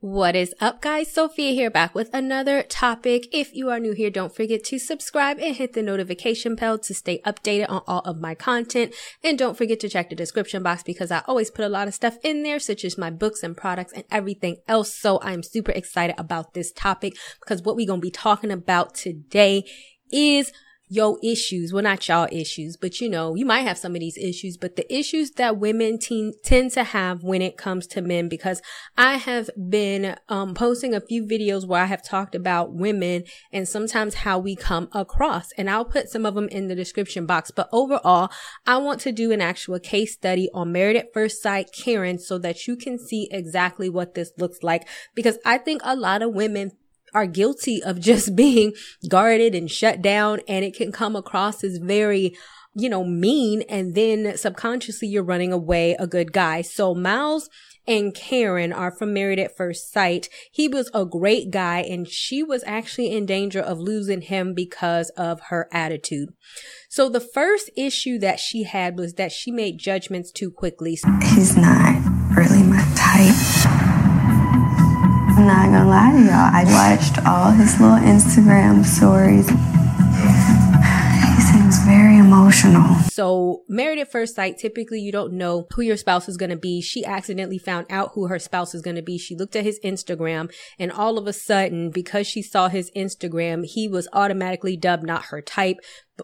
what is up, guys? Sophia here back with another topic. If you are new here, don't forget to subscribe and hit the notification bell to stay updated on all of my content. And don't forget to check the description box because I always put a lot of stuff in there, such as my books and products and everything else. So I'm super excited about this topic because what we're going to be talking about today is yo issues. Well, not y'all issues, but you know, you might have some of these issues, but the issues that women te- tend to have when it comes to men, because I have been, um, posting a few videos where I have talked about women and sometimes how we come across. And I'll put some of them in the description box. But overall, I want to do an actual case study on Married at First Sight Karen so that you can see exactly what this looks like. Because I think a lot of women are guilty of just being guarded and shut down. And it can come across as very, you know, mean. And then subconsciously you're running away a good guy. So Miles and Karen are from Married at First Sight. He was a great guy and she was actually in danger of losing him because of her attitude. So the first issue that she had was that she made judgments too quickly. He's not really my type. I'm not gonna lie to y'all. I watched all his little Instagram stories. He seems very emotional. So, married at first sight, typically you don't know who your spouse is to be. She accidentally found out who her spouse is to be. She looked at his Instagram and all of a sudden, because she saw his Instagram, he was automatically dubbed not her type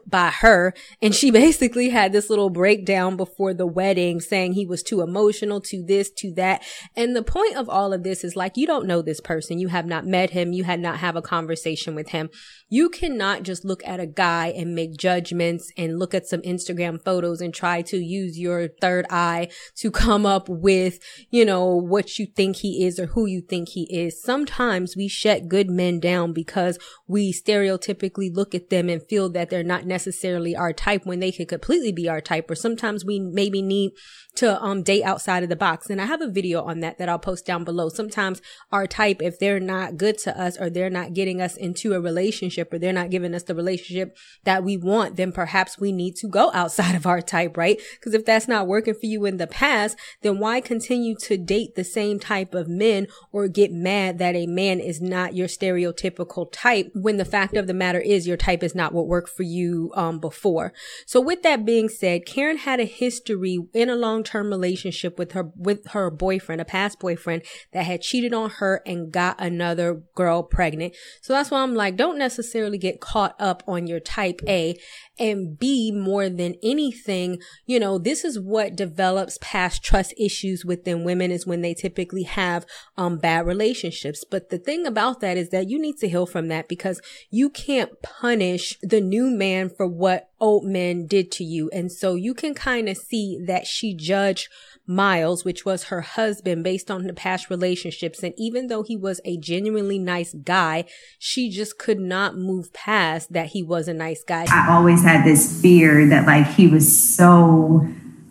by her. And she basically had this little breakdown before the wedding saying he was too emotional, to this, to that. And the point of all of this is like, you don't know this person. You have not met him. You had not have a conversation with him. You cannot just look at a guy and make judgments and look at some Instagram photos and try to use your third eye to come up with, you know, what you think he is or who you think he is. Sometimes we shut good men down because we stereotypically look at them and feel that they're not necessarily our type when they could completely be our type. Or sometimes we maybe need to um date outside of the box. And I have a video on that that I'll post down below. Sometimes our type, if they're not good to us or they're not getting us into a relationship or they're not giving us the relationship that we want, then perhaps we need to go outside of our type, right? Because if that's not working for you in the past, then why continue to date the same type of men or get mad that a man is not your stereotypical type when the fact of the matter is your type is not what worked for you um before. So with that being said, Karen had a history in a long long-term relationship with her with her boyfriend, a past boyfriend that had cheated on her and got another girl pregnant. So that's why I'm like, don't necessarily get caught up on your type A and B more than anything, you know, this is what develops past trust issues within women is when they typically have um bad relationships. But the thing about that is that you need to heal from that because you can't punish the new man for what old men did to you. And so you can kind of see that she judged Miles, which was her husband based on the past relationships. And even though he was a genuinely nice guy, she just could not move past that he was a nice guy. I always had this fear that like he was so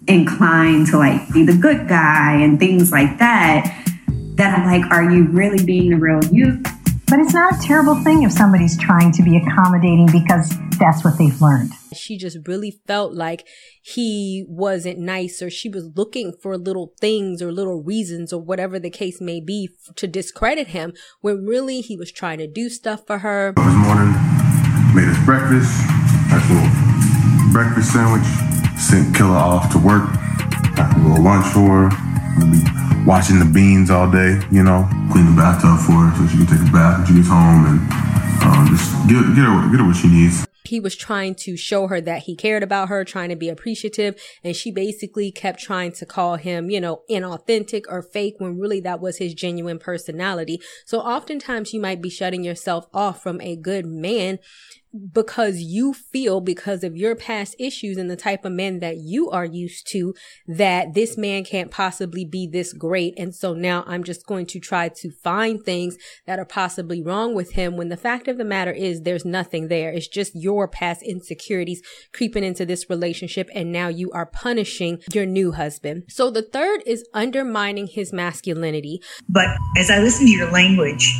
inclined to like be the good guy and things like that. That I'm like, are you really being the real you? But it's not a terrible thing if somebody's trying to be accommodating because that's what they've learned. She just really felt like he wasn't nice or she was looking for little things or little reasons or whatever the case may be to discredit him when really he was trying to do stuff for her. This morning, made us breakfast, nice little breakfast sandwich, sent Killer off to work, got a little lunch for her watching the beans all day, you know. Clean the bathtub for her so she can take a bath when she gets home and um, just get, get, her, get her what she needs. He was trying to show her that he cared about her, trying to be appreciative. And she basically kept trying to call him, you know, inauthentic or fake when really that was his genuine personality. So oftentimes you might be shutting yourself off from a good man because you feel because of your past issues and the type of men that you are used to that this man can't possibly be this great. And so now I'm just going to try to find things that are possibly wrong with him when the fact of the matter is there's nothing there. It's just your past insecurities creeping into this relationship. And now you are punishing your new husband. So the third is undermining his masculinity. But as I listen to your language,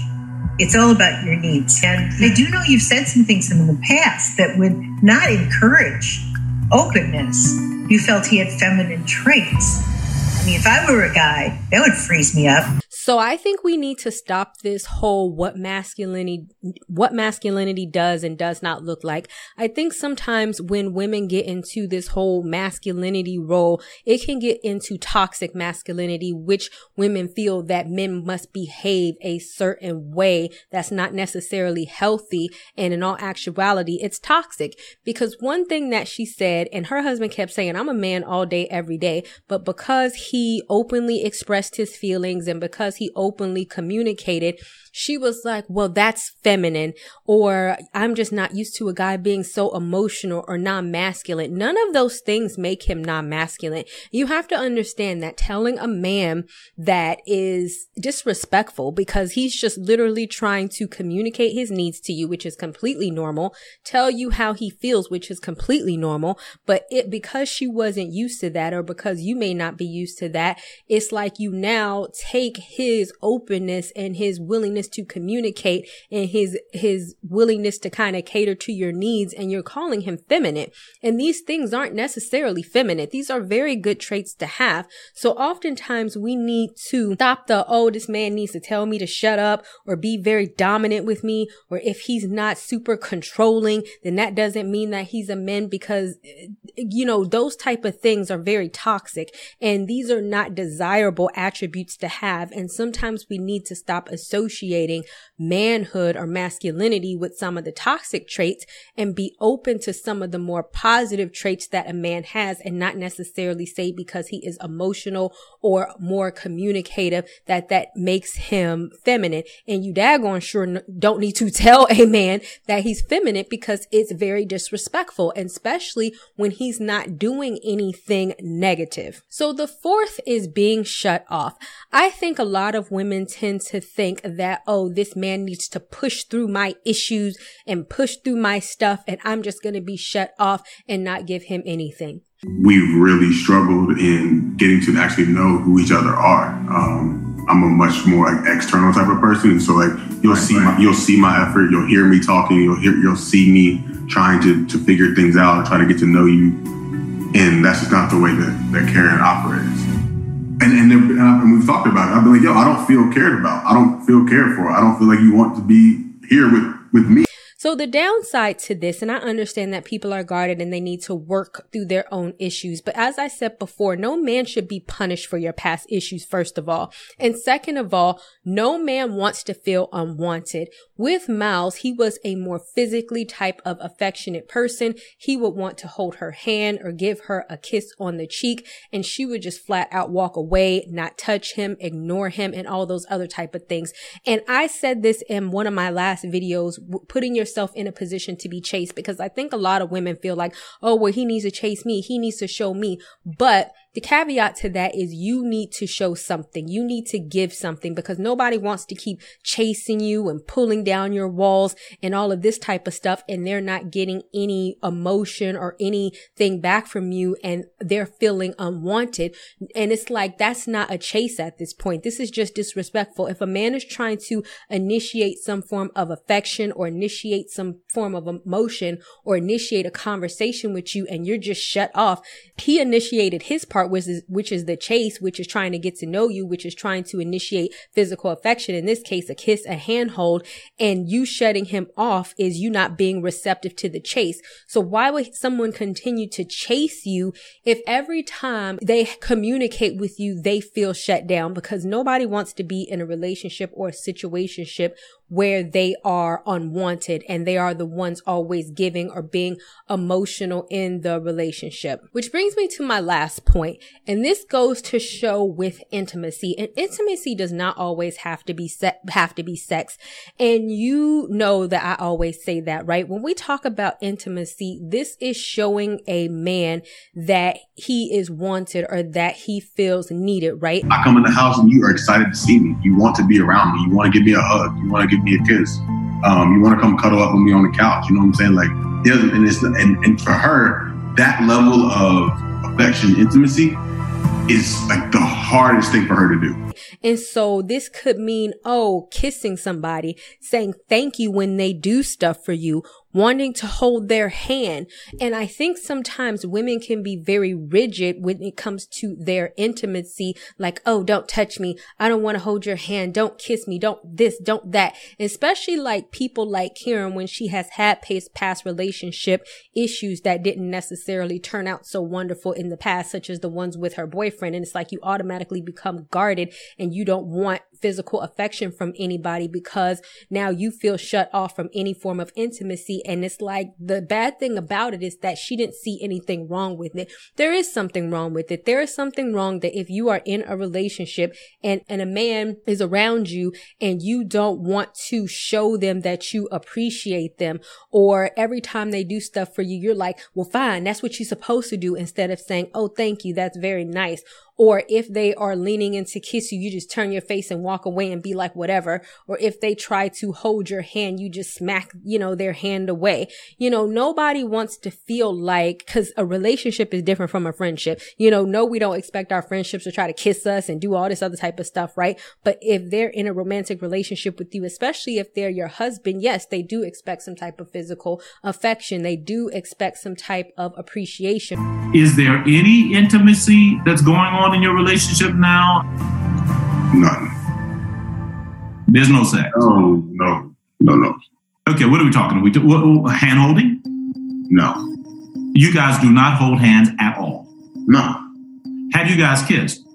it's all about your needs. And I do know you've said some things in the past that would not encourage openness. You felt he had feminine traits. I mean, if I were a guy, that would freeze me up. So I think we need to stop this whole what masculinity, what masculinity does and does not look like. I think sometimes when women get into this whole masculinity role, it can get into toxic masculinity, which women feel that men must behave a certain way that's not necessarily healthy. And in all actuality, it's toxic because one thing that she said and her husband kept saying, I'm a man all day, every day. But because he openly expressed his feelings and because he openly communicated she was like, well, that's feminine, or I'm just not used to a guy being so emotional or non masculine. None of those things make him non masculine. You have to understand that telling a man that is disrespectful because he's just literally trying to communicate his needs to you, which is completely normal, tell you how he feels, which is completely normal. But it, because she wasn't used to that, or because you may not be used to that, it's like you now take his openness and his willingness willingness to communicate and his, his willingness to kind of cater to your needs and you're calling him feminine. And these things aren't necessarily feminine. These are very good traits to have. So oftentimes we need to stop the, oh, this man needs to tell me to shut up or be very dominant with me. Or if he's not super controlling, then that doesn't mean that he's a man because, you know, those type of things are very toxic and these are not desirable attributes to have. And sometimes we need to stop associating associating manhood or masculinity with some of the toxic traits and be open to some of the more positive traits that a man has and not necessarily say because he is emotional or more communicative that that makes him feminine. And you daggone sure don't need to tell a man that he's feminine because it's very disrespectful and especially when he's not doing anything negative. So the fourth is being shut off. I think a lot of women tend to think that oh, this man needs to push through my issues and push through my stuff and I'm just going to be shut off and not give him anything. We've really struggled in getting to actually know who each other are. Um, I'm a much more like external type of person, and so like you'll right, see right. my you'll see my effort, you'll hear me talking, you'll hear you'll see me trying to to figure things out, try to get to know you, and that's just not the way that that Karen operates and and, and, and we've talked about it. I've been like, yo, I don't feel cared about. I don't feel cared for. I don't feel like you want to be here with with me. So the downside to this, and I understand that people are guarded and they need to work through their own issues. But as I said before, no man should be punished for your past issues, first of all. And second of all, no man wants to feel unwanted. With Miles, he was a more physically type of affectionate person. He would want to hold her hand or give her a kiss on the cheek and she would just flat out walk away, not touch him, ignore him and all those other type of things. And I said this in one of my last videos, putting your yourself in a position to be chased because I think a lot of women feel like, oh, well, he needs to chase me. He needs to show me. But the caveat to that is you need to show something. You need to give something because nobody wants to keep chasing you and pulling down your walls and all of this type of stuff. And they're not getting any emotion or anything back from you and they're feeling unwanted. And it's like, that's not a chase at this point. This is just disrespectful. If a man is trying to initiate some form of affection or initiate some form of emotion or initiate a conversation with you and you're just shut off, he initiated his part part, which is, which is the chase, which is trying to get to know you, which is trying to initiate physical affection. In this case, a kiss, a handhold, and you shutting him off is you not being receptive to the chase. So why would someone continue to chase you if every time they communicate with you, they feel shut down because nobody wants to be in a relationship or a situationship where they are unwanted and they are the ones always giving or being emotional in the relationship. Which brings me to my last point, and this goes to show with intimacy. And intimacy does not always have to be se- have to be sex. And you know that I always say that, right? When we talk about intimacy, this is showing a man that he is wanted or that he feels needed, right? I come in the house and you are excited to see me. You want to be around me. You want to give me a hug. You want to give me a kiss. Um, you want to come cuddle up with me on the couch. You know what I'm saying? Like, and and, and for her, that level of affection, intimacy, is like the hardest thing for her to do. And so this could mean, oh, kissing somebody, saying thank you when they do stuff for you, wanting to hold their hand. And I think sometimes women can be very rigid when it comes to their intimacy. Like, oh, don't touch me. I don't want to hold your hand. Don't kiss me. Don't this, don't that. Especially like people like Karen when she has had past relationship issues that didn't necessarily turn out so wonderful in the past, such as the ones with her boyfriend. And it's like you automatically become guarded and you don't want physical affection from anybody because now you feel shut off from any form of intimacy. And it's like the bad thing about it is that she didn't see anything wrong with it. There is something wrong with it. There is something wrong that if you are in a relationship and, and a man is around you and you don't want to show them that you appreciate them or every time they do stuff for you, you're like, well, fine. That's what you're supposed to do instead of saying, Oh, thank you. That's very nice. Or if they are leaning in to kiss you, you just turn your face and walk away and be like, whatever. Or if they try to hold your hand, you just smack, you know, their hand away. You know, nobody wants to feel like, cause a relationship is different from a friendship. You know, no, we don't expect our friendships to try to kiss us and do all this other type of stuff, right? But if they're in a romantic relationship with you, especially if they're your husband, yes, they do expect some type of physical affection. They do expect some type of appreciation. Is there any intimacy that's going on on in your relationship now? None. There's no sex. Oh no, no, no. Okay, what are we talking? Are we what, hand holding? No. You guys do not hold hands at all. No. Have you guys kissed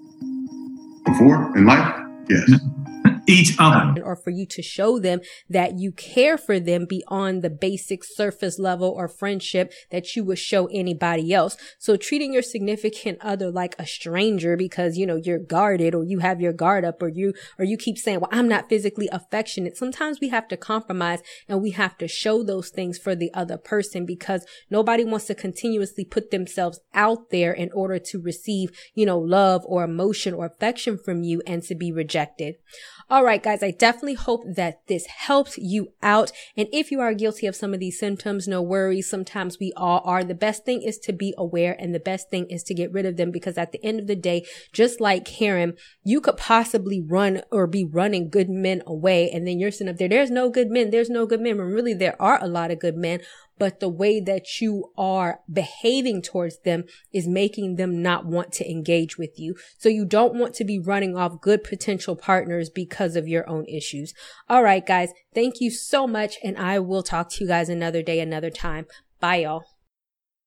before in life? Yes. No each other. Um, or for you to show them that you care for them beyond the basic surface level or friendship that you would show anybody else. So treating your significant other like a stranger because, you know, you're guarded or you have your guard up or you, or you keep saying, well, I'm not physically affectionate. Sometimes we have to compromise and we have to show those things for the other person because nobody wants to continuously put themselves out there in order to receive, you know, love or emotion or affection from you and to be rejected. All right, guys, I definitely hope that this helps you out. And if you are guilty of some of these symptoms, no worries. Sometimes we all are. The best thing is to be aware and the best thing is to get rid of them because at the end of the day, just like Karen, you could possibly run or be running good men away. And then you're sitting up there. There's no good men. There's no good men. When really there are a lot of good men, but the way that you are behaving towards them is making them not want to engage with you. So you don't want to be running off good potential partners because of your own issues. All right, guys. Thank you so much. And I will talk to you guys another day, another time. Bye, y'all.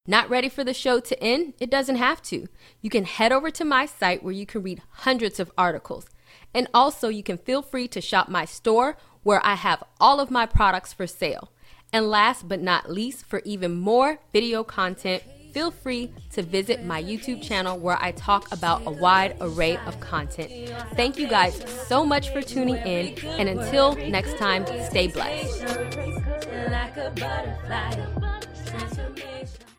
Not ready for the show to end? It doesn't have to. You can head over to my site where you can read hundreds of articles. And also, you can feel free to shop my store where I have all of my products for sale. And last but not least, for even more video content, feel free to visit my YouTube channel where I talk about a wide array of content. Thank you guys so much for tuning in, and until next time, stay blessed.